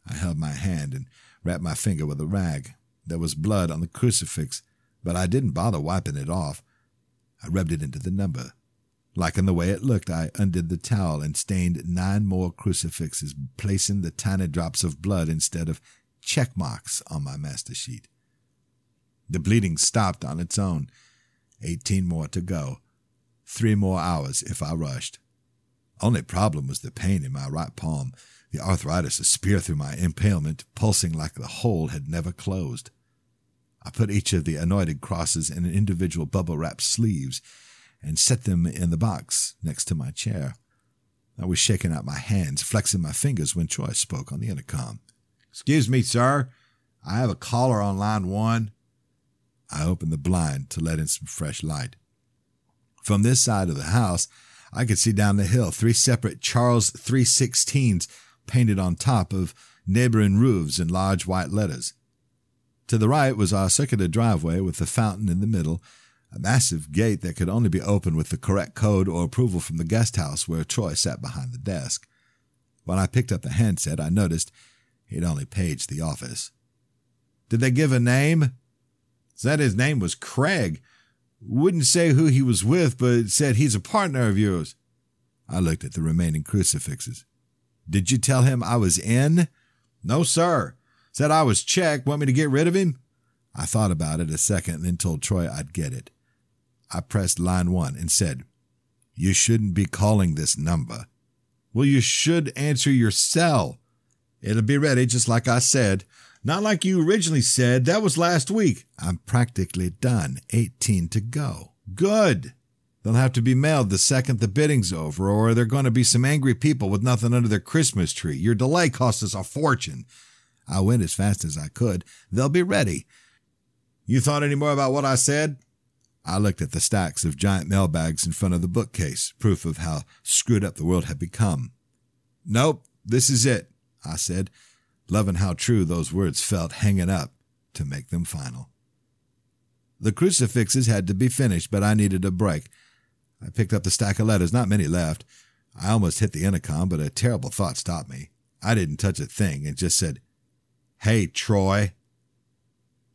I held my hand and wrapped my finger with a rag. There was blood on the crucifix, but I didn't bother wiping it off. I rubbed it into the number. Liking the way it looked, I undid the towel and stained nine more crucifixes, placing the tiny drops of blood instead of check marks on my master sheet. The bleeding stopped on its own. Eighteen more to go. Three more hours if I rushed. Only problem was the pain in my right palm, the arthritis a spear through my impalement, pulsing like the hole had never closed. I put each of the anointed crosses in individual bubble wrap sleeves and set them in the box next to my chair. I was shaking out my hands, flexing my fingers when Troy spoke on the intercom. Excuse me, sir. I have a caller on line one. I opened the blind to let in some fresh light. From this side of the house, I could see down the hill three separate Charles 316s painted on top of neighboring roofs in large white letters. To the right was our circular driveway with the fountain in the middle, a massive gate that could only be opened with the correct code or approval from the guest house where Troy sat behind the desk. When I picked up the handset, I noticed he'd only paged the office. Did they give a name? Said his name was Craig. Wouldn't say who he was with, but said he's a partner of yours. I looked at the remaining crucifixes. Did you tell him I was in? No, sir. Said I was checked. Want me to get rid of him? I thought about it a second and then told Troy I'd get it. I pressed line one and said, You shouldn't be calling this number. Well, you should answer your cell. It'll be ready just like I said. Not like you originally said. That was last week. I'm practically done. 18 to go. Good. They'll have to be mailed the second the bidding's over, or there are going to be some angry people with nothing under their Christmas tree. Your delay cost us a fortune. I went as fast as I could. They'll be ready. You thought any more about what I said? I looked at the stacks of giant mailbags in front of the bookcase, proof of how screwed up the world had become. Nope, this is it, I said, loving how true those words felt hanging up to make them final. The crucifixes had to be finished, but I needed a break. I picked up the stack of letters, not many left. I almost hit the intercom, but a terrible thought stopped me. I didn't touch a thing and just said, Hey, Troy.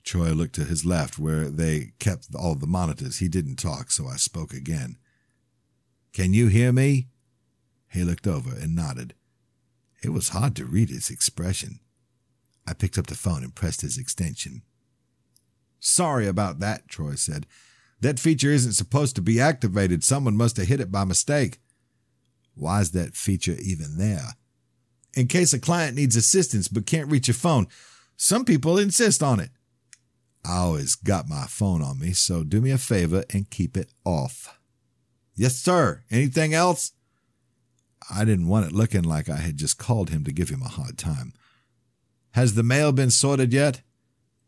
Troy looked to his left where they kept all the monitors. He didn't talk, so I spoke again. Can you hear me? He looked over and nodded. It was hard to read his expression. I picked up the phone and pressed his extension. Sorry about that, Troy said. That feature isn't supposed to be activated. Someone must have hit it by mistake. Why's that feature even there? In case a client needs assistance but can't reach a phone. Some people insist on it. I always got my phone on me, so do me a favor and keep it off. Yes, sir. Anything else? I didn't want it looking like I had just called him to give him a hard time. Has the mail been sorted yet?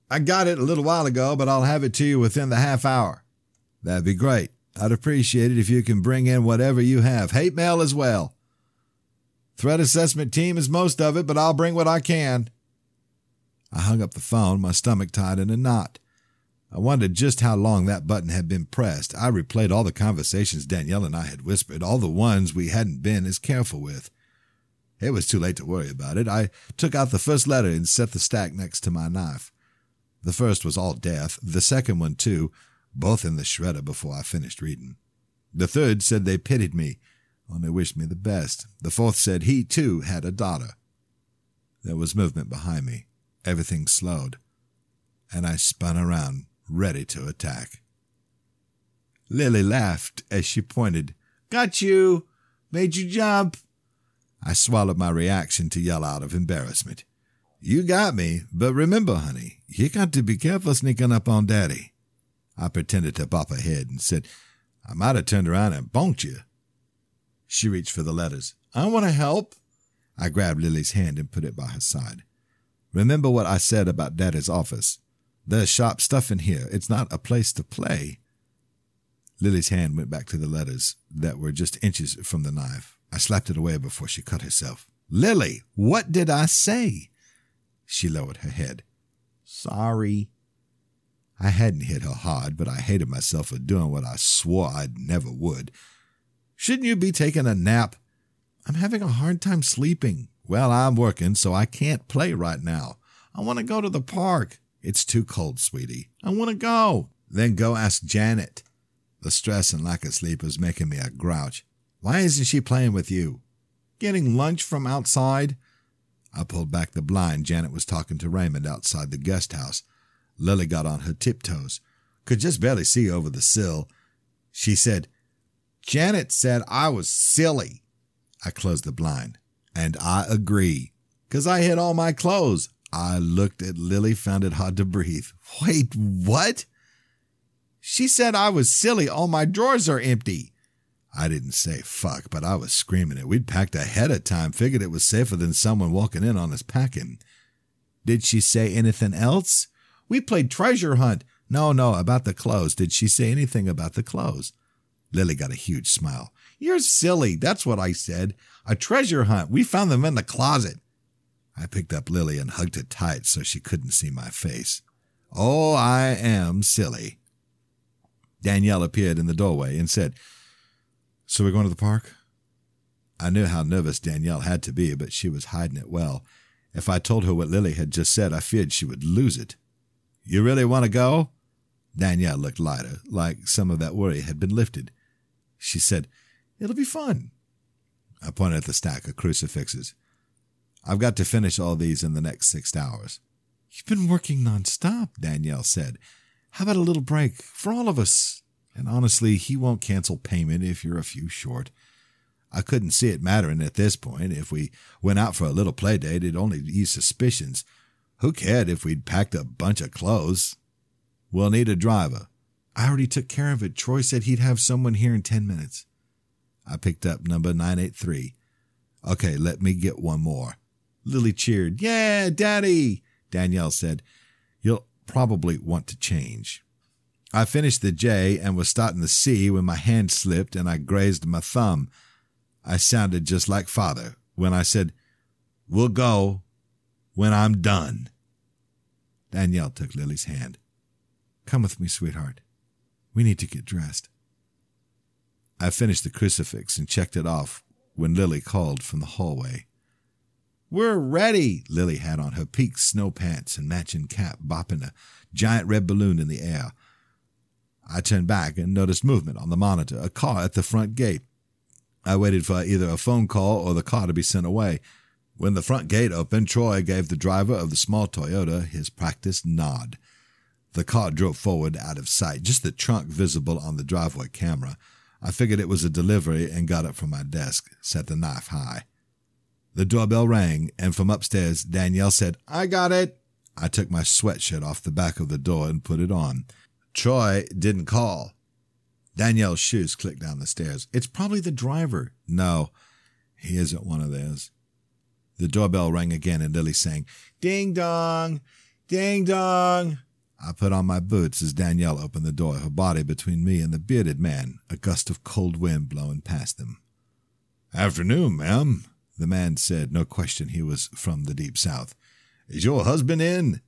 I got it a little while ago, but I'll have it to you within the half hour. That'd be great. I'd appreciate it if you can bring in whatever you have. Hate mail as well. Threat assessment team is most of it, but I'll bring what I can. I hung up the phone, my stomach tied in a knot. I wondered just how long that button had been pressed. I replayed all the conversations Danielle and I had whispered, all the ones we hadn't been as careful with. It was too late to worry about it. I took out the first letter and set the stack next to my knife. The first was all death, the second one, too, both in the shredder before I finished reading. The third said they pitied me, only wished me the best. The fourth said he, too, had a daughter. There was movement behind me. Everything slowed, and I spun around, ready to attack. Lily laughed as she pointed. Got you! Made you jump! I swallowed my reaction to yell out of embarrassment. You got me, but remember, honey, you got to be careful sneaking up on Daddy. I pretended to bop her head and said, I might have turned around and bonked you. She reached for the letters. I want to help. I grabbed Lily's hand and put it by her side. Remember what I said about Daddy's office. There's sharp stuff in here. It's not a place to play. Lily's hand went back to the letters that were just inches from the knife. I slapped it away before she cut herself. Lily, what did I say? She lowered her head. Sorry. I hadn't hit her hard, but I hated myself for doing what I swore I'd never would. Shouldn't you be taking a nap? I'm having a hard time sleeping. Well, I'm working, so I can't play right now. I want to go to the park. It's too cold, sweetie. I want to go. Then go ask Janet. The stress and lack of sleep is making me a grouch. Why isn't she playing with you? Getting lunch from outside? I pulled back the blind. Janet was talking to Raymond outside the guest house. Lily got on her tiptoes, could just barely see over the sill. She said, Janet said I was silly. I closed the blind. And I agree. Cause I hid all my clothes. I looked at Lily, found it hard to breathe. Wait, what? She said I was silly. All my drawers are empty. I didn't say fuck, but I was screaming it. We'd packed ahead of time, figured it was safer than someone walking in on us packing. Did she say anything else? We played treasure hunt. No, no, about the clothes. Did she say anything about the clothes? Lily got a huge smile. You're silly. That's what I said. A treasure hunt. We found them in the closet. I picked up Lily and hugged her tight so she couldn't see my face. Oh, I am silly. Danielle appeared in the doorway and said, So we're going to the park? I knew how nervous Danielle had to be, but she was hiding it well. If I told her what Lily had just said, I feared she would lose it. You really want to go? Danielle looked lighter, like some of that worry had been lifted. She said, It'll be fun. I pointed at the stack of crucifixes. I've got to finish all these in the next six hours. You've been working nonstop, Danielle said. How about a little break for all of us? And honestly, he won't cancel payment if you're a few short. I couldn't see it mattering at this point. If we went out for a little play date, it'd only ease suspicions. Who cared if we'd packed a bunch of clothes? We'll need a driver. I already took care of it. Troy said he'd have someone here in 10 minutes. I picked up number 983. Okay, let me get one more. Lily cheered. Yeah, Daddy! Danielle said, You'll probably want to change. I finished the J and was starting the C when my hand slipped and I grazed my thumb. I sounded just like father when I said, We'll go when I'm done. Danielle took Lily's hand. Come with me, sweetheart. We need to get dressed. I finished the crucifix and checked it off when Lily called from the hallway. We're ready. Lily had on her peaked snow pants and matching cap, bopping a giant red balloon in the air. I turned back and noticed movement on the monitor, a car at the front gate. I waited for either a phone call or the car to be sent away. When the front gate opened, Troy gave the driver of the small Toyota his practiced nod. The car drove forward out of sight, just the trunk visible on the driveway camera. I figured it was a delivery and got up from my desk, set the knife high. The doorbell rang, and from upstairs, Danielle said, I got it. I took my sweatshirt off the back of the door and put it on. Troy didn't call. Danielle's shoes clicked down the stairs. It's probably the driver. No, he isn't one of theirs. The doorbell rang again, and Lily sang, Ding dong, ding dong. I put on my boots as Danielle opened the door, her body between me and the bearded man, a gust of cold wind blowing past them. Afternoon, ma'am, the man said, no question he was from the deep south. Is your husband in?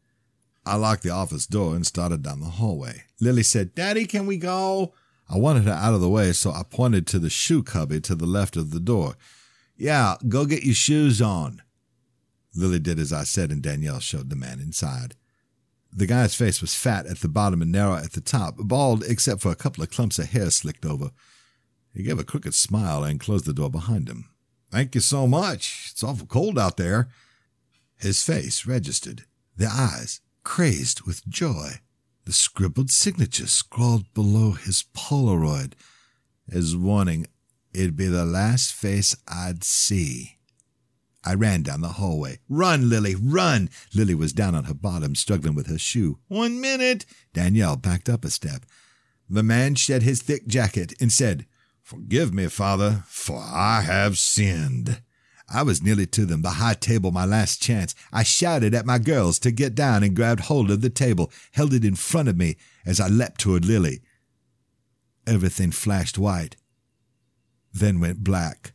I locked the office door and started down the hallway. Lily said, Daddy, can we go? I wanted her out of the way, so I pointed to the shoe cubby to the left of the door. Yeah, go get your shoes on. Lily did as I said, and Danielle showed the man inside. The guy's face was fat at the bottom and narrow at the top, bald except for a couple of clumps of hair slicked over. He gave a crooked smile and closed the door behind him. Thank you so much. It's awful cold out there. His face registered, the eyes crazed with joy, the scribbled signature scrawled below his Polaroid as warning it'd be the last face I'd see. I ran down the hallway. Run, Lily, run! Lily was down on her bottom, struggling with her shoe. One minute! Danielle backed up a step. The man shed his thick jacket and said, Forgive me, father, for I have sinned. I was nearly to them, the high table my last chance. I shouted at my girls to get down and grabbed hold of the table, held it in front of me as I leapt toward Lily. Everything flashed white, then went black.